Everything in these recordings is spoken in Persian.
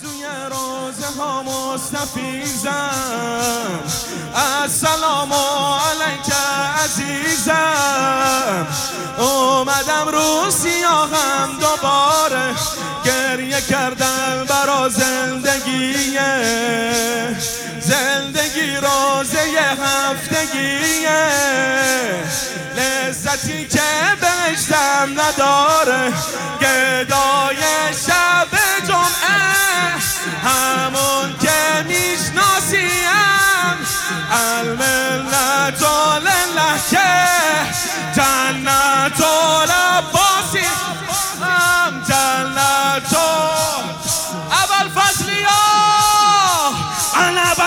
سوی روزه ها مستفیزم. السلام علیک عزیزم. اومدم رو سیاهم دوباره. گریه کردم برا زندگی. زندگی روزه هفتگیه لذتی که بهشتم نداره.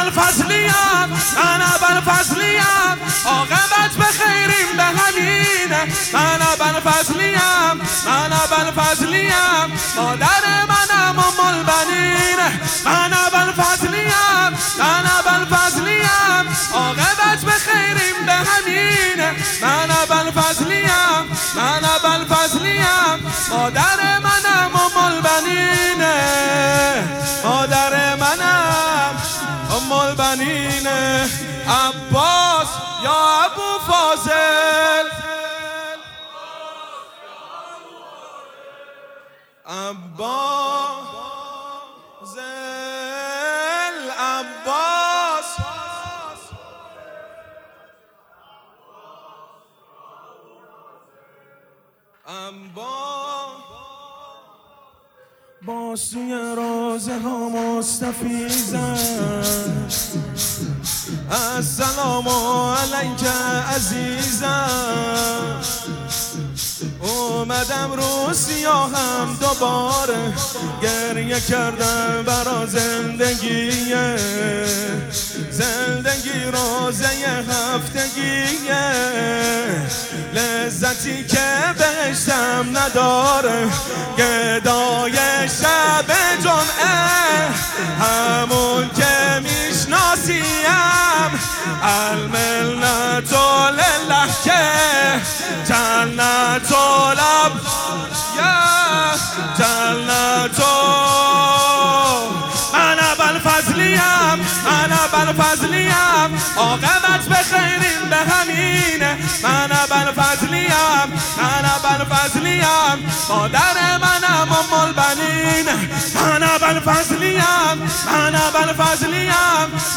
انا اول فصلیم انا اول فصلیم آقابت به خیریم به همینه فصلیم من اول فصلیم مادر منم و مال بنینه فصلیم من اول فصلیم آقابت به خیریم به همینه من اول فصلیم من اول فصلیم مادر منم و مال مادر فاضل. عباس عباس. عباس با سوی روزه ها مستفیزم السلام علیک عزیزم اومدم رو سیاهم دوباره. گریه کردم برا زندگی زندگی روزه هفتگیه. لذتی که بهشتم نداره. گدای شب آقابت به خیرین به همینه. من اول فضلیم من اول فضلیم. مادر منم و مال بنین. من اول فضلیم من اول فضلیم.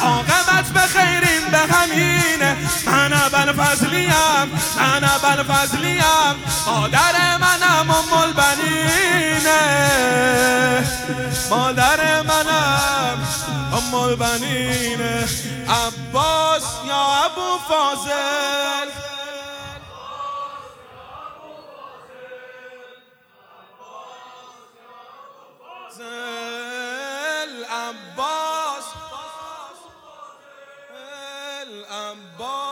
آقابت به خیرین به همینه. من اول فضلیم من اول فضلیم. مادر منم و مال بنینه. مادر منم. ام البنین عباس یا ابو فاضل؟ عباس العباس